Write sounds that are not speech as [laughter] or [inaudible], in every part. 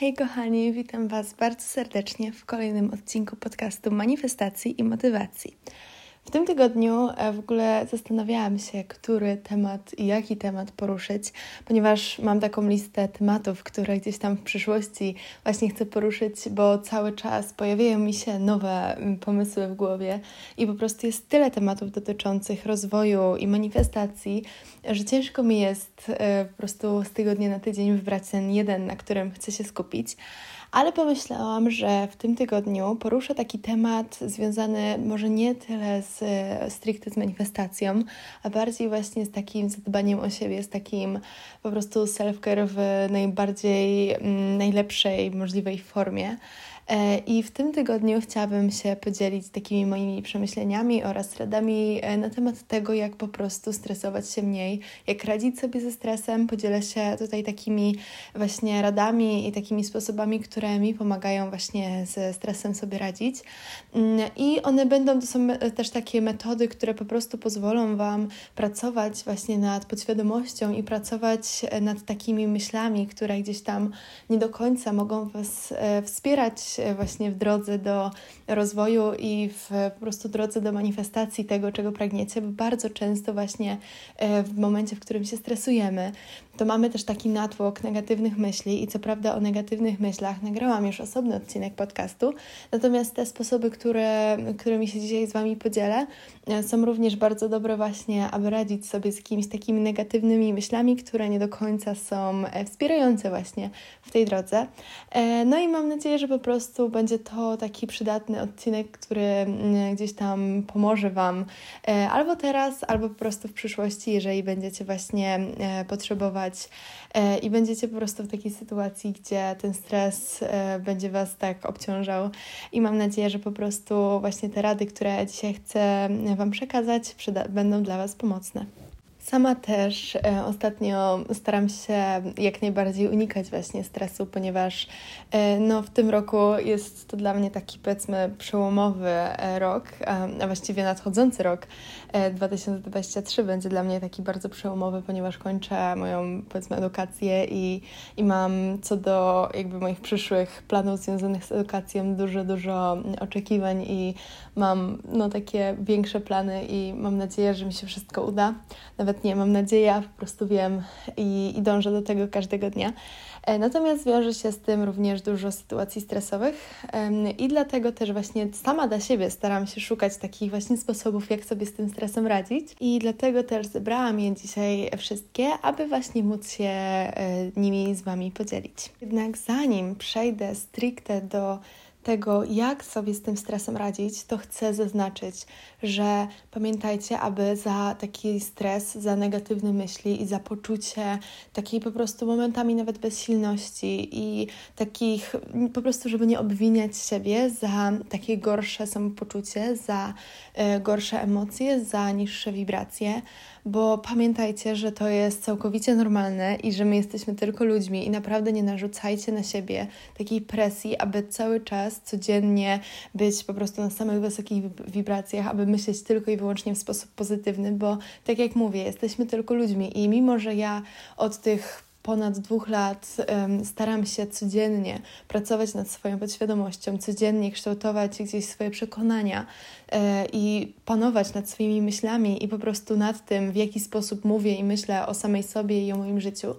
Hej kochani, witam Was bardzo serdecznie w kolejnym odcinku podcastu Manifestacji i Motywacji. W tym tygodniu e, w ogóle zastanawiałam się, który temat i jaki temat poruszyć, ponieważ mam taką listę tematów, które gdzieś tam w przyszłości właśnie chcę poruszyć, bo cały czas pojawiają mi się nowe mm, pomysły w głowie i po prostu jest tyle tematów dotyczących rozwoju i manifestacji, że ciężko mi jest e, po prostu z tygodnia na tydzień wybrać ten jeden, na którym chcę się skupić ale pomyślałam, że w tym tygodniu poruszę taki temat związany może nie tyle z stricte z manifestacją, a bardziej właśnie z takim zadbaniem o siebie, z takim po prostu self-care w najbardziej mm, najlepszej możliwej formie. E, I w tym tygodniu chciałabym się podzielić takimi moimi przemyśleniami oraz radami e, na temat tego, jak po prostu stresować się mniej, jak radzić sobie ze stresem. Podzielę się tutaj takimi właśnie radami i takimi sposobami, które mi pomagają właśnie ze stresem sobie radzić. Mm, I one będą, to są też takie metody, które po prostu pozwolą Wam pracować właśnie nad podświadomością i pracować e, nad takimi myślami, które gdzieś tam nie do końca mogą Was wspierać właśnie w drodze do rozwoju i w po prostu drodze do manifestacji tego, czego pragniecie, bo bardzo często właśnie e, w momencie, w którym się stresujemy, to mamy też taki natłok negatywnych myśli i co prawda o negatywnych myślach nagrałam już osobny odcinek podcastu, natomiast te sposoby, które, którymi się dzisiaj z Wami podzielę, e, są również bardzo dobre właśnie, aby radzić sobie z jakimiś takimi negatywnymi myślami, które nie do końca są e, wspierające właśnie w tej drodze. No i mam nadzieję, że po prostu będzie to taki przydatny odcinek, który mm, gdzieś tam pomoże Wam e, albo teraz, albo po prostu w przyszłości, jeżeli będziecie właśnie e, potrzebować e, i będziecie po prostu w takiej sytuacji, gdzie ten stres będzie Was tak obciążał. I mam nadzieję, że po prostu właśnie te rady, które dzisiaj chcę Wam przekazać, będą dla Was pomocne. Sama też e, ostatnio staram się jak najbardziej unikać właśnie stresu, ponieważ e, no, w tym roku jest to dla mnie taki powiedzmy przełomowy e, rok, a właściwie nadchodzący rok 2023 będzie dla mnie taki bardzo przełomowy, ponieważ kończę moją powiedzmy edukację i, i mam co do jakby moich przyszłych planów związanych z edukacją dużo, dużo oczekiwań i mam no, takie większe plany i mam nadzieję, że mi się wszystko uda. Nawet nie mam nadzieję, a po prostu wiem i, i dążę do tego każdego dnia. E, natomiast wiąże się z tym również dużo sytuacji stresowych i dlatego też właśnie sama dla siebie staram się szukać takich właśnie sposobów, jak sobie z tym stresem radzić i dlatego też zebrałam je dzisiaj wszystkie, aby właśnie móc się e, nimi z Wami podzielić. Jednak zanim przejdę stricte do tego, jak sobie z tym stresem radzić, to chcę zaznaczyć, że pamiętajcie, aby za taki stres, za negatywne myśli i za poczucie takiej po prostu momentami nawet bezsilności i takich po prostu, żeby nie obwiniać siebie za takie gorsze samopoczucie, za y, gorsze emocje, za niższe wibracje bo pamiętajcie, że to jest całkowicie normalne i że my jesteśmy tylko ludźmi i naprawdę nie narzucajcie na siebie takiej presji, aby cały czas, codziennie być po prostu na samych wysokich wibracjach, aby myśleć tylko i wyłącznie w sposób pozytywny, bo tak jak mówię, jesteśmy tylko ludźmi i mimo, że ja od tych ponad dwóch lat staram się codziennie pracować nad swoją podświadomością, codziennie kształtować gdzieś swoje przekonania e, i panować nad swoimi myślami i po prostu nad tym, w jaki sposób mówię i myślę o samej sobie i o moim życiu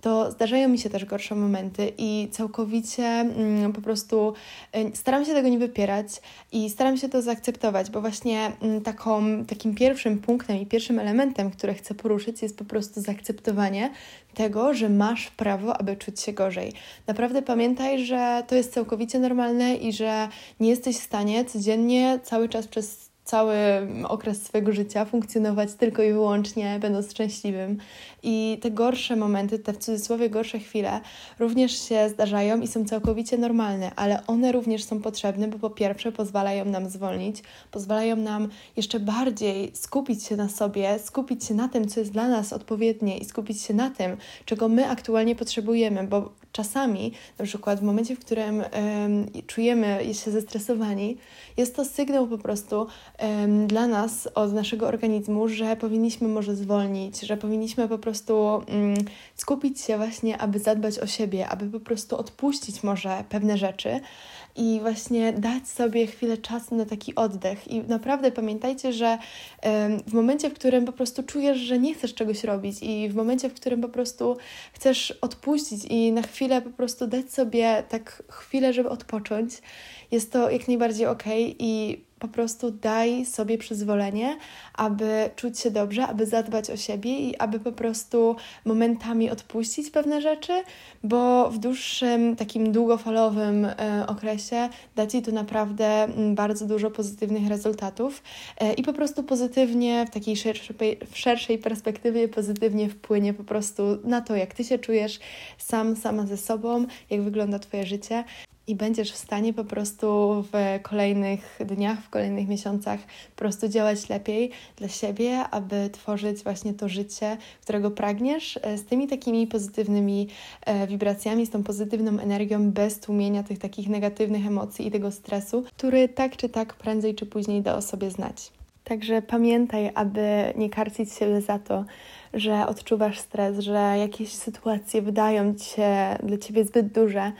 to zdarzają mi się też gorsze momenty i całkowicie mm, po prostu y, staram się tego nie wypierać i staram się to zaakceptować, bo właśnie mm, taką, takim pierwszym punktem i pierwszym elementem, który chcę poruszyć, jest po prostu zaakceptowanie tego, że masz prawo, aby czuć się gorzej. Naprawdę pamiętaj, że to jest całkowicie normalne i że nie jesteś w stanie codziennie, cały czas przez cały okres swojego życia funkcjonować tylko i wyłącznie będąc szczęśliwym. I te gorsze momenty, te w cudzysłowie gorsze chwile również się zdarzają i są całkowicie normalne, ale one również są potrzebne, bo po pierwsze pozwalają nam zwolnić, pozwalają nam jeszcze bardziej skupić się na sobie, skupić się na tym, co jest dla nas odpowiednie i skupić się na tym, czego my aktualnie potrzebujemy, bo czasami, na przykład w momencie, w którym czujemy się zestresowani, jest to sygnał po prostu um, dla nas, od naszego organizmu, że powinniśmy może zwolnić, że powinniśmy po prostu um, skupić się właśnie, aby zadbać o siebie, aby po prostu odpuścić może pewne rzeczy i właśnie dać sobie chwilę czasu na taki oddech. I naprawdę pamiętajcie, że w momencie, w którym po prostu czujesz, że nie chcesz czegoś robić, i w momencie, w którym po prostu chcesz odpuścić i na chwilę po prostu dać sobie tak chwilę, żeby odpocząć, jest to jak najbardziej ok i po prostu daj sobie przyzwolenie, aby czuć się dobrze, aby zadbać o siebie i aby po prostu momentami odpuścić pewne rzeczy, bo w dłuższym, takim długofalowym e, okresie da ci to naprawdę mm, bardzo dużo pozytywnych rezultatów e, i po prostu pozytywnie, w takiej szerszej, w szerszej perspektywie, pozytywnie wpłynie po prostu na to, jak ty się czujesz sam, sama ze sobą, jak wygląda Twoje życie i będziesz w stanie po prostu w kolejnych dniach, w kolejnych miesiącach po prostu działać lepiej dla siebie, aby tworzyć właśnie to życie, którego pragniesz, e, z tymi takimi pozytywnymi e, wibracjami, z tą pozytywną energią, bez tłumienia tych takich negatywnych emocji i tego stresu, który tak czy tak prędzej czy później da o sobie znać. Także pamiętaj, aby nie karcić się za to, że odczuwasz stres, że jakieś sytuacje wydają się dla ciebie zbyt duże,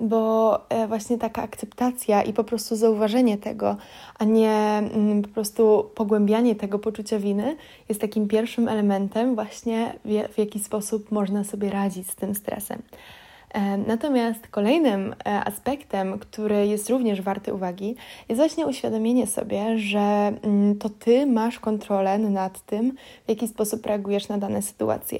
bo e, właśnie taka akceptacja i po prostu zauważenie tego, a nie mm, po prostu pogłębianie tego poczucia winy jest takim pierwszym elementem właśnie w jaki sposób można sobie radzić z tym stresem. E, natomiast kolejnym e, aspektem, który jest również warty uwagi, jest właśnie uświadomienie sobie, że mm, to ty masz kontrolę nad tym, w jaki sposób reagujesz na dane sytuacje.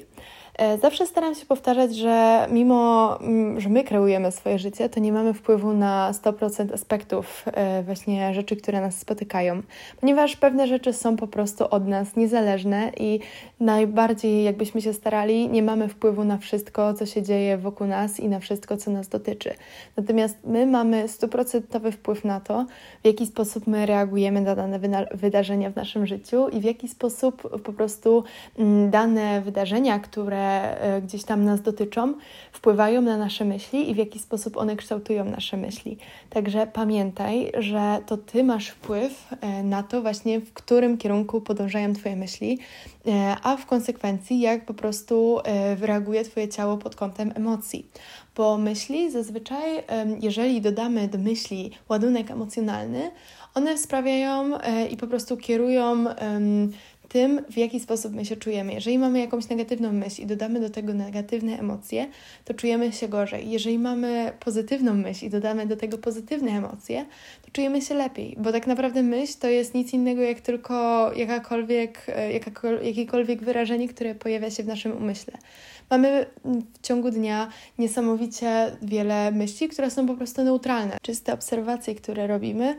E, zawsze staram się powtarzać, że mimo, mm, że my kreujemy swoje życie, to nie mamy wpływu na 100% aspektów e, właśnie rzeczy, które nas spotykają, ponieważ pewne rzeczy są po prostu od nas niezależne i najbardziej jakbyśmy się starali, nie mamy wpływu na wszystko, co się dzieje wokół nas i na wszystko, co nas dotyczy. Natomiast my mamy stuprocentowy wpływ na to, w jaki sposób my reagujemy na dane wydarzenia w naszym życiu i w jaki sposób po prostu mm, dane wydarzenia, które E, gdzieś tam nas dotyczą, wpływają na nasze myśli i w jaki sposób one kształtują nasze myśli. Także pamiętaj, że to Ty masz wpływ e, na to właśnie, w którym kierunku podążają Twoje myśli, e, a w konsekwencji jak po prostu reaguje Twoje ciało pod kątem emocji. Bo myśli zazwyczaj, jeżeli dodamy do myśli ładunek emocjonalny, one sprawiają i po prostu kierują tym, w jaki sposób my się czujemy. Jeżeli mamy jakąś negatywną myśl i dodamy do tego negatywne emocje, to czujemy się gorzej. Jeżeli mamy pozytywną myśl i dodamy do tego pozytywne emocje, to czujemy się lepiej, bo tak naprawdę myśl to jest nic innego jak tylko jakakolwiek, e, jakakolwiek, jakiekolwiek wyrażenie, które pojawia się w naszym umyśle. Mamy w ciągu dnia niesamowicie wiele myśli, które są po prostu neutralne. Czyste obserwacje, które robimy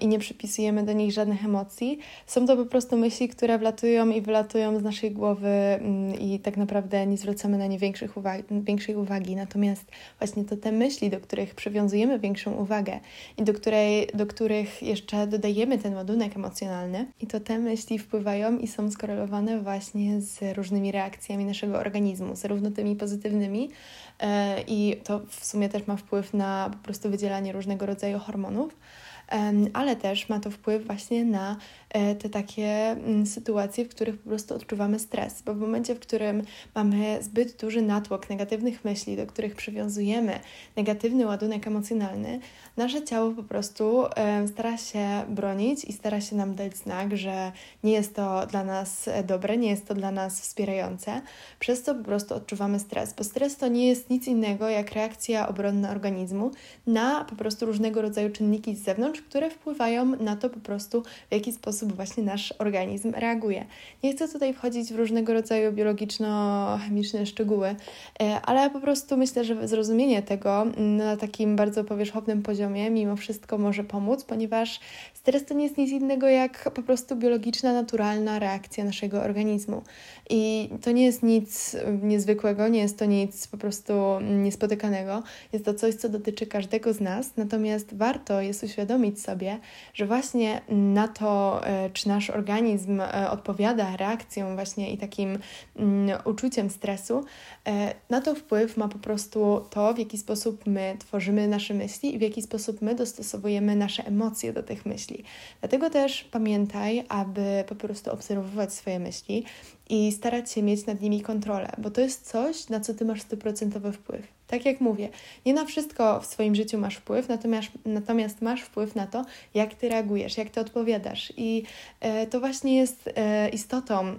i nie przypisujemy do nich żadnych emocji, są to po prostu myśli, które wlatują i wylatują z naszej głowy mm, i tak naprawdę nie zwracamy na nie większych uwagi, większej uwagi. Natomiast właśnie to te myśli, do których przywiązujemy większą uwagę i do, której, do których jeszcze dodajemy ten ładunek emocjonalny, i to te myśli wpływają i są skorelowane właśnie z różnymi reakcjami naszego organizmu zarówno tymi pozytywnymi e, i to w sumie też ma wpływ na po prostu wydzielanie różnego rodzaju hormonów, ale też ma to wpływ właśnie na e, te takie mm, sytuacje, w których po prostu odczuwamy stres, bo w momencie, w którym mamy zbyt duży natłok negatywnych myśli, do których przywiązujemy negatywny ładunek emocjonalny, nasze ciało po prostu stara się bronić i stara się nam dać znak, że nie jest to dla nas e, dobre, nie jest to dla nas wspierające, przez co po prostu odczuwamy stres, bo stres to nie jest nic innego jak reakcja obronna organizmu na po prostu różnego rodzaju czynniki z zewnątrz, które wpływają na to po prostu, w jaki sposób właśnie nasz organizm reaguje. Nie chcę tutaj wchodzić w różnego rodzaju biologiczno-chemiczne szczegóły, e, ale po prostu myślę, że zrozumienie tego na takim bardzo powierzchownym poziomie mimo wszystko może pomóc, ponieważ stres to nie jest nic innego jak po prostu biologiczna, naturalna reakcja naszego organizmu. I to nie jest nic niezwykłego, nie jest to nic po prostu niespotykanego. Jest to coś, co dotyczy każdego z nas, natomiast warto jest uświadomić, uświadomić sobie, że właśnie na to, e, czy nasz organizm e, odpowiada reakcją właśnie i takim mm, uczuciem stresu, e, na to wpływ ma po prostu to, w jaki sposób my tworzymy nasze myśli i w jaki sposób my dostosowujemy nasze emocje do tych myśli. Dlatego też pamiętaj, aby po prostu obserwować swoje myśli i starać się mieć nad nimi kontrolę, bo to jest coś, na co ty masz stuprocentowy wpływ. Tak jak mówię, nie na wszystko w swoim życiu masz wpływ, natomiast, natomiast masz wpływ na to, jak ty reagujesz, jak ty odpowiadasz. I e, to właśnie jest e, istotą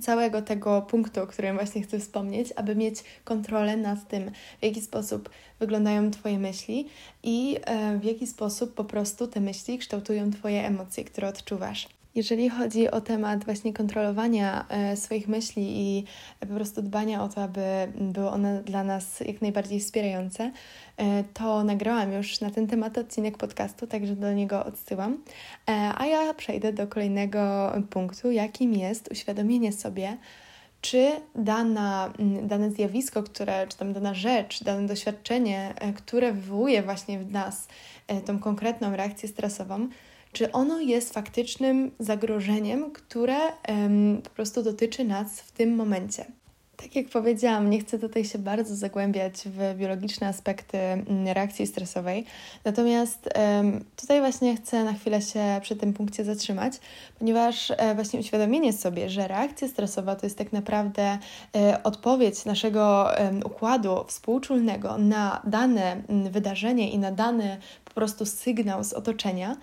całego tego punktu, o którym właśnie chcę wspomnieć, aby mieć kontrolę nad tym, w jaki sposób wyglądają Twoje myśli i e, w jaki sposób po prostu te myśli kształtują Twoje emocje, które odczuwasz. Jeżeli chodzi o temat właśnie kontrolowania e, swoich myśli i po prostu dbania o to, aby były one dla nas jak najbardziej wspierające, e, to nagrałam już na ten temat odcinek podcastu, także do niego odsyłam. E, a ja przejdę do kolejnego punktu, jakim jest uświadomienie sobie, czy dana, dane zjawisko, które, czy tam dana rzecz, dane doświadczenie, które wywołuje właśnie w nas tą konkretną reakcję stresową, czy ono jest faktycznym zagrożeniem, które po prostu dotyczy nas w tym momencie. Tak jak powiedziałam, nie chcę tutaj się bardzo zagłębiać w biologiczne aspekty mm, reakcji stresowej, natomiast tutaj właśnie chcę na chwilę się przy tym punkcie zatrzymać, ponieważ e, właśnie uświadomienie sobie, że reakcja stresowa to jest tak naprawdę e, odpowiedź naszego układu współczulnego na dane mm, wydarzenie i na dany po prostu sygnał z otoczenia,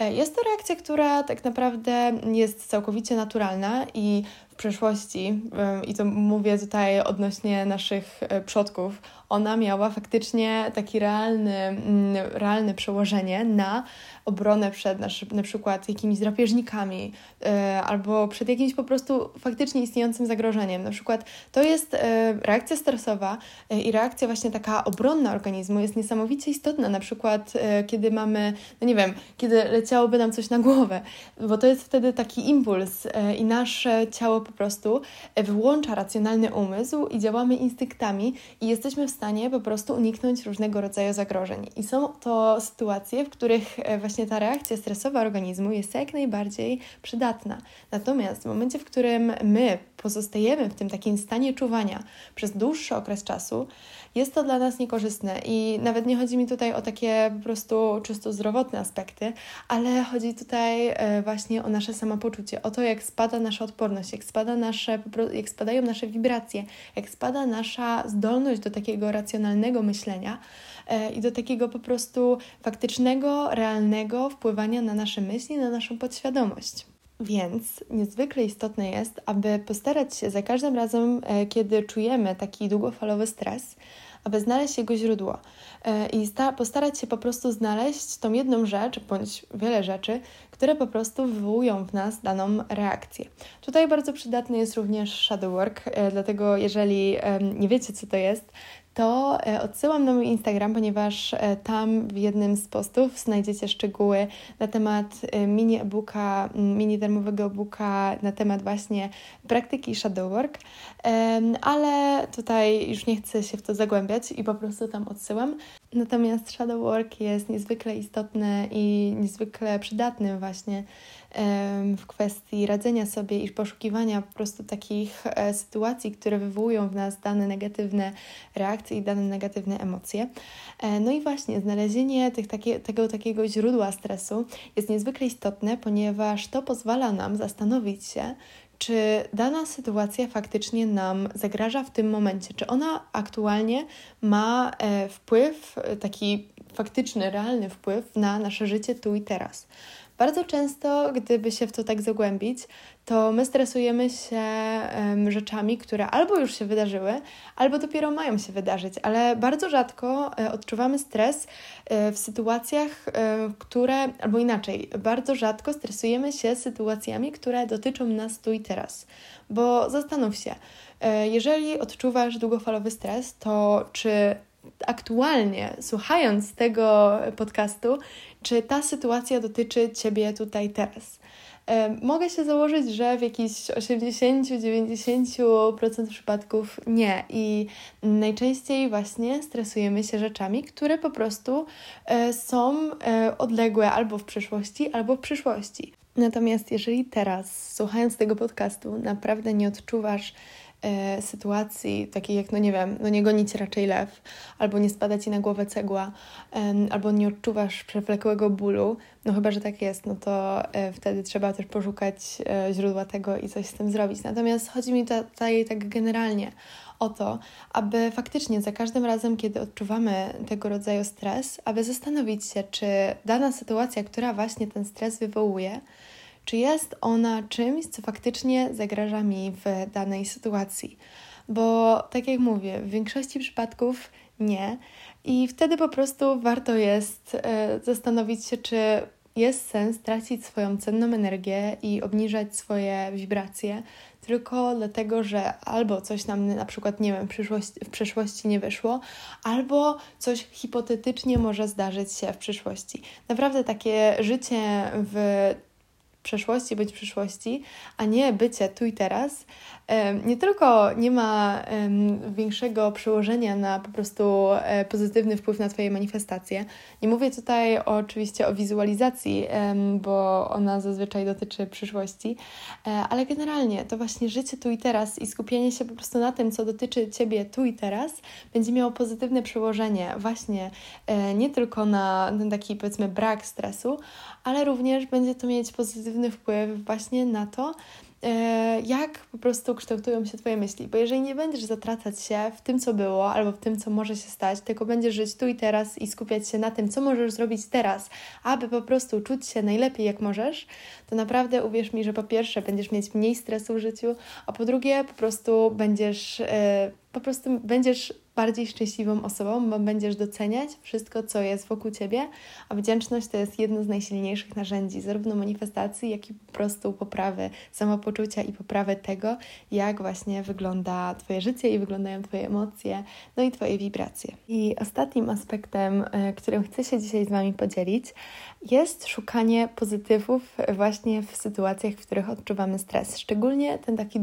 jest to reakcja, która tak naprawdę jest całkowicie naturalna i w przeszłości, i to mówię tutaj odnośnie naszych e, przodków, ona miała faktycznie taki realny, mm, realne przełożenie na obronę przed nasz, na przykład jakimiś drapieżnikami e, albo przed jakimś po prostu faktycznie istniejącym zagrożeniem. Na przykład to jest e, reakcja stresowa e, i reakcja właśnie taka obronna organizmu jest niesamowicie istotna. Na przykład kiedy mamy, no nie wiem, kiedy leciałoby nam coś na głowę, bo to jest wtedy taki impuls i nasze ciało po prostu wyłącza racjonalny umysł i działamy instynktami i jesteśmy w stanie po prostu uniknąć różnego rodzaju zagrożeń. I są to sytuacje, w których właśnie właśnie ta reakcja stresowa organizmu jest jak najbardziej przydatna. Natomiast w momencie, w którym my pozostajemy w tym takim stanie czuwania przez dłuższy okres czasu, jest to dla nas niekorzystne i nawet nie chodzi mi tutaj o takie po prostu czysto zdrowotne aspekty, ale chodzi tutaj e, właśnie o nasze samopoczucie, o to, jak spada nasza odporność, jak, spada nasze, jak spadają nasze wibracje, jak spada nasza zdolność do takiego racjonalnego myślenia e, i do takiego po prostu faktycznego, realnego wpływania na nasze myśli, na naszą podświadomość. Więc niezwykle istotne jest, aby postarać się za każdym razem, e, kiedy czujemy taki długofalowy stres, aby znaleźć jego źródło e, i postarać się po prostu znaleźć tą jedną rzecz, bądź wiele rzeczy, które po prostu wywołują w nas daną reakcję. Tutaj bardzo przydatny jest również shadow work, e, dlatego jeżeli nie wiecie, co to jest, to e, odsyłam na mój Instagram, ponieważ e, tam w jednym z postów znajdziecie szczegóły na temat e, mini e-booka, mini darmowego e-booka na temat właśnie praktyki shadow work, ale tutaj już nie chcę się w to zagłębiać i po prostu tam odsyłam. Natomiast shadow work jest niezwykle istotny i niezwykle przydatny właśnie w kwestii radzenia sobie i poszukiwania po prostu takich e, sytuacji, które wywołują w nas dane negatywne reakcje i dane negatywne emocje. E, no i właśnie znalezienie tych, takie, tego takiego źródła stresu jest niezwykle istotne, ponieważ to pozwala nam zastanowić się, czy dana sytuacja faktycznie nam zagraża w tym momencie, czy ona aktualnie ma e, wpływ, taki faktyczny, realny wpływ na nasze życie tu i teraz. Bardzo często, gdyby się w to tak zagłębić, to my stresujemy się um, rzeczami, które albo już się wydarzyły, albo dopiero mają się wydarzyć, ale bardzo rzadko e, odczuwamy stres e, w sytuacjach, e, które, albo inaczej, bardzo rzadko stresujemy się sytuacjami, które dotyczą nas tu i teraz. Bo zastanów się, e, jeżeli odczuwasz długofalowy stres, to czy aktualnie, słuchając tego podcastu, czy ta sytuacja dotyczy Ciebie tutaj teraz. Mogę się założyć, że w jakichś 80-90% przypadków nie. I najczęściej właśnie stresujemy się rzeczami, które po prostu e, są e, odległe albo w przeszłości, albo w przyszłości. Natomiast jeżeli teraz, słuchając tego podcastu, naprawdę nie odczuwasz e, sytuacji takiej jak, no nie wiem, no nie goni cię raczej lew, albo nie spada ci na głowę cegła, albo nie odczuwasz przewlekłego bólu, no chyba, że tak jest, no to e, wtedy trzeba też poszukać e, źródła tego i coś z tym zrobić. Natomiast chodzi mi tutaj tak generalnie o to, aby faktycznie za każdym razem, kiedy odczuwamy tego rodzaju stres, aby zastanowić się, czy dana sytuacja, która właśnie ten stres wywołuje, czy jest ona czymś, co faktycznie zagraża mi w danej sytuacji. Bo tak jak mówię, w większości przypadków nie. I wtedy po prostu warto jest e, zastanowić się, czy jest sens tracić swoją cenną energię i obniżać swoje wibracje tylko dlatego, że albo coś nam na przykład, nie wiem, w, przyszłości nie wyszło, albo coś hipotetycznie może zdarzyć się w przyszłości. Naprawdę takie życie w przeszłości bądź przyszłości, a nie bycie tu i teraz, nie tylko nie ma większego przełożenia na po prostu e, pozytywny wpływ na Twoje manifestacje. Nie mówię tutaj oczywiście o wizualizacji, bo ona zazwyczaj dotyczy przyszłości, e, ale generalnie to właśnie życie tu i teraz i skupienie się po prostu na tym, co dotyczy Ciebie tu i teraz, będzie miało pozytywne przełożenie właśnie e, nie tylko na ten taki powiedzmy brak stresu, ale również będzie to mieć pozytywny wpływ właśnie na to, E, jak po prostu kształtują się Twoje myśli. Bo jeżeli nie będziesz zatracać się w tym, co było, albo w tym, co może się stać, tylko będziesz żyć tu i teraz i skupiać się na tym, co możesz zrobić teraz, aby po prostu czuć się najlepiej, jak możesz, to naprawdę uwierz mi, że po pierwsze będziesz mieć mniej stresu w życiu, a po drugie po prostu będziesz, e, po prostu będziesz bardziej szczęśliwą osobą, bo będziesz doceniać wszystko, co jest wokół ciebie, a wdzięczność to jest jedno z najsilniejszych narzędzi, zarówno manifestacji, jak i po prostu poprawy samopoczucia i poprawy tego, jak właśnie wygląda Twoje życie i wyglądają Twoje emocje, no i Twoje wibracje. I ostatnim aspektem, e, którym chcę się dzisiaj z Wami podzielić, jest szukanie pozytywów właśnie w sytuacjach, w których odczuwamy stres. Szczególnie ten taki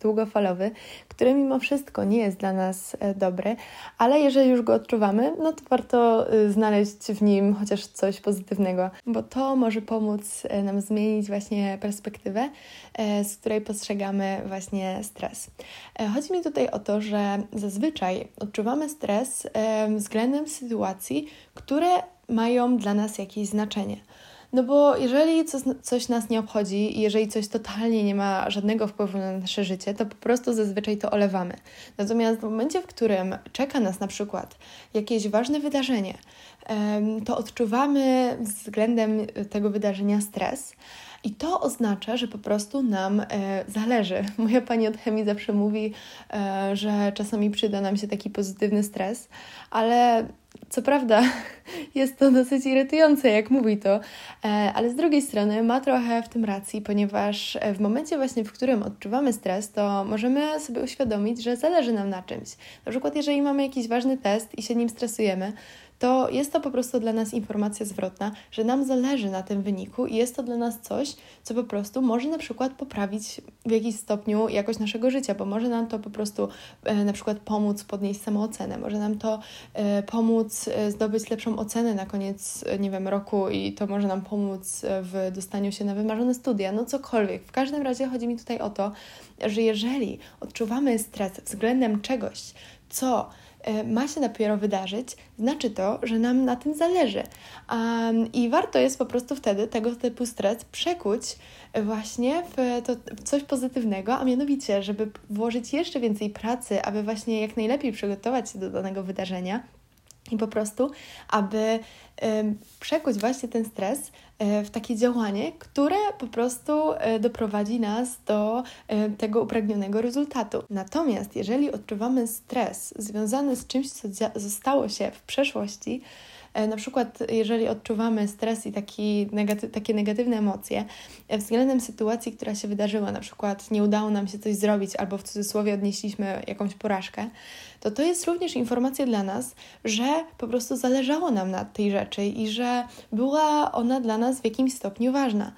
długofalowy, który mimo wszystko nie jest dla nas e, dobry, ale jeżeli już go odczuwamy, no to warto y, znaleźć w nim chociaż coś pozytywnego, bo to może pomóc e, nam zmienić właśnie perspektywę, e, z której postrzegamy właśnie stres. Chodzi mi tutaj o to, że zazwyczaj odczuwamy stres względem sytuacji, które mają dla nas jakieś znaczenie. No bo jeżeli coś, nas nie obchodzi i jeżeli coś totalnie nie ma żadnego wpływu na nasze życie, to po prostu zazwyczaj to olewamy. Natomiast w momencie, w którym czeka nas na przykład jakieś ważne wydarzenie, to odczuwamy względem tego wydarzenia stres. I to oznacza, że po prostu nam e, zależy. [laughs] Moja pani od chemii zawsze mówi, e, że czasami przyda nam się taki pozytywny stres, ale co prawda [laughs] jest to dosyć irytujące, jak mówi to, e, ale z drugiej strony ma trochę w tym racji, ponieważ w momencie właśnie, w którym odczuwamy stres, to możemy sobie uświadomić, że zależy nam na czymś. Na przykład, jeżeli mamy jakiś ważny test i się nim stresujemy, to jest to po prostu dla nas informacja zwrotna, że nam zależy na tym wyniku i jest to dla nas coś, co po prostu może na przykład poprawić w jakiś stopniu jakość naszego życia, bo może nam to po prostu e, na przykład pomóc podnieść samoocenę, może nam to e, pomóc e, zdobyć lepszą ocenę na koniec, nie wiem, roku i to może nam pomóc w dostaniu się na wymarzone studia, no cokolwiek. W każdym razie chodzi mi tutaj o to, że jeżeli odczuwamy stres względem czegoś, co ma się dopiero wydarzyć, znaczy to, że nam na tym zależy. Um, I warto jest po prostu wtedy tego typu stres przekuć właśnie w, to, w coś pozytywnego, a mianowicie, żeby włożyć jeszcze więcej pracy, aby właśnie jak najlepiej przygotować się do danego wydarzenia i po prostu, aby przekuć właśnie ten stres e, w takie działanie, które po prostu e, doprowadzi nas do e, tego upragnionego rezultatu. Natomiast jeżeli odczuwamy stres związany z czymś, co zostało się w przeszłości, na przykład, jeżeli odczuwamy stres i taki negaty takie negatywne emocje e, względem sytuacji, która się wydarzyła, na przykład nie udało nam się coś zrobić albo w cudzysłowie odnieśliśmy jakąś porażkę, to to jest również informacja dla nas, że po prostu zależało nam na tej rzeczy i że była ona dla nas w jakimś stopniu ważna.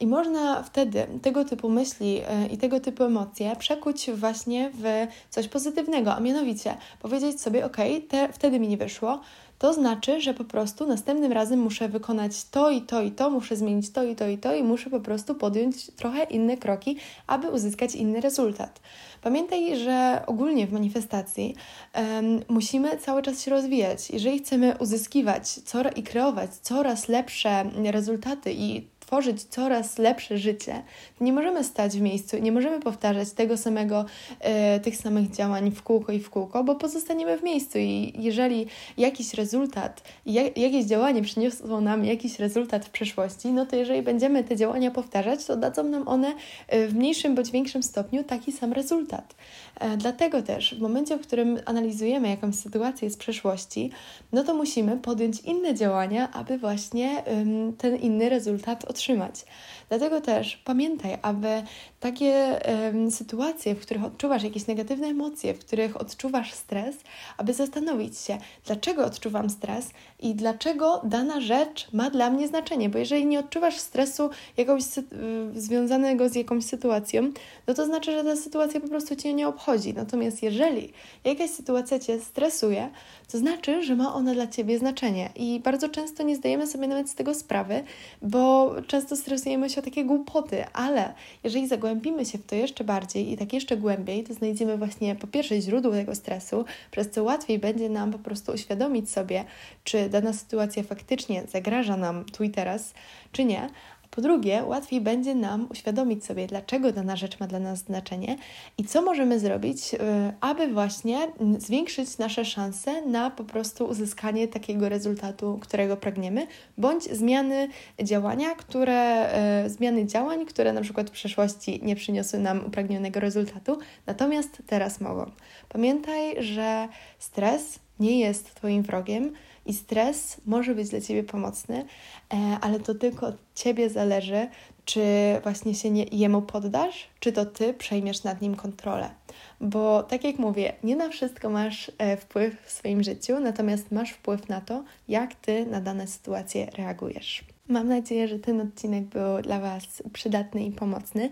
I można wtedy tego typu myśli e, i tego typu emocje przekuć właśnie w coś pozytywnego, a mianowicie powiedzieć sobie: OK, te, wtedy mi nie wyszło, to znaczy, że po prostu następnym razem muszę wykonać to i to i to, muszę zmienić to i to i to i muszę po prostu podjąć trochę inne kroki, aby uzyskać inny rezultat. Pamiętaj, że ogólnie w manifestacji um, musimy cały czas się rozwijać. Jeżeli chcemy uzyskiwać i kreować coraz lepsze rezultaty i tworzyć coraz lepsze życie, nie możemy stać w miejscu, nie możemy powtarzać tego samego, e, tych samych działań w kółko i w kółko, bo pozostaniemy w miejscu i jeżeli jakiś rezultat, jak, jakieś działanie przyniosło nam jakiś rezultat w przeszłości, no to jeżeli będziemy te działania powtarzać, to dadzą nam one e, w mniejszym bądź większym stopniu taki sam rezultat. E, dlatego też w momencie, w którym analizujemy jakąś sytuację z przeszłości, no to musimy podjąć inne działania, aby właśnie ten inny rezultat otrzymać. Dlatego też pamiętaj, aby takie um, sytuacje, w których odczuwasz jakieś negatywne emocje, w których odczuwasz stres, aby zastanowić się, dlaczego odczuwam stres i dlaczego dana rzecz ma dla mnie znaczenie. Bo jeżeli nie odczuwasz stresu jakąś, związanego z jakąś sytuacją, no to znaczy, że ta sytuacja po prostu cię nie obchodzi. Natomiast jeżeli jakaś sytuacja cię stresuje, to znaczy, że ma ona dla ciebie znaczenie. I bardzo często nie zdajemy sobie nawet z tego sprawy, bo często stresujemy się o takie głupoty, ale jeżeli zagłębimy się w to jeszcze bardziej i tak jeszcze głębiej, to znajdziemy właśnie po pierwsze źródło tego stresu, przez co łatwiej będzie nam po prostu uświadomić sobie, czy dana sytuacja faktycznie zagraża nam tu i teraz, czy nie, po drugie, łatwiej będzie nam uświadomić sobie, dlaczego dana rzecz ma dla nas znaczenie i co możemy zrobić, y, aby właśnie zwiększyć nasze szanse na po prostu uzyskanie takiego rezultatu, którego pragniemy, bądź zmiany działania, które, y, zmiany działań, które na przykład w przeszłości nie przyniosły nam upragnionego rezultatu, natomiast teraz mogą. Pamiętaj, że stres nie jest Twoim wrogiem i stres może być dla Ciebie pomocny, e, ale to tylko od Ciebie zależy, czy właśnie się nie, jemu poddasz, czy to Ty przejmiesz nad nim kontrolę. Bo tak jak mówię, nie na wszystko masz e, wpływ w swoim życiu, natomiast masz wpływ na to, jak Ty na dane sytuacje reagujesz. Mam nadzieję, że ten odcinek był dla Was przydatny i pomocny.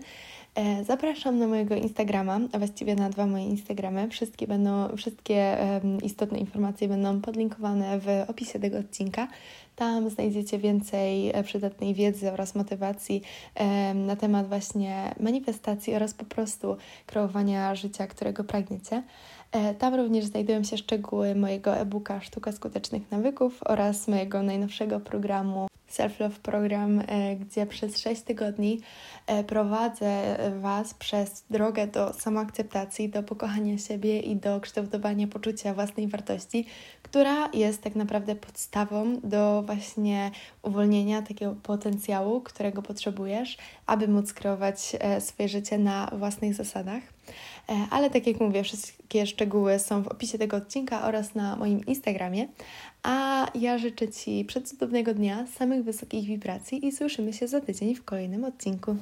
E, zapraszam na mojego Instagrama, a właściwie na dwa moje Instagramy. Wszystkie, będą, wszystkie istotne informacje będą podlinkowane w opisie tego odcinka. Tam znajdziecie więcej e, przydatnej wiedzy oraz motywacji na temat właśnie manifestacji oraz po prostu kreowania życia, którego pragniecie. E, tam również znajdują się szczegóły mojego e-booka Sztuka Skutecznych Nawyków oraz mojego najnowszego programu Self-Love Program, e, gdzie przez 6 tygodni e, prowadzę Was przez drogę do samoakceptacji, do pokochania siebie i do kształtowania poczucia własnej wartości, która jest tak naprawdę podstawą do właśnie uwolnienia takiego potencjału, którego potrzebujesz, aby móc kreować swoje życie na własnych zasadach. E, ale tak jak mówię, wszystkie szczegóły są w opisie tego odcinka oraz na moim Instagramie. A ja życzę Ci przecudownego dnia, samych wysokich wibracji i słyszymy się za tydzień w kolejnym odcinku.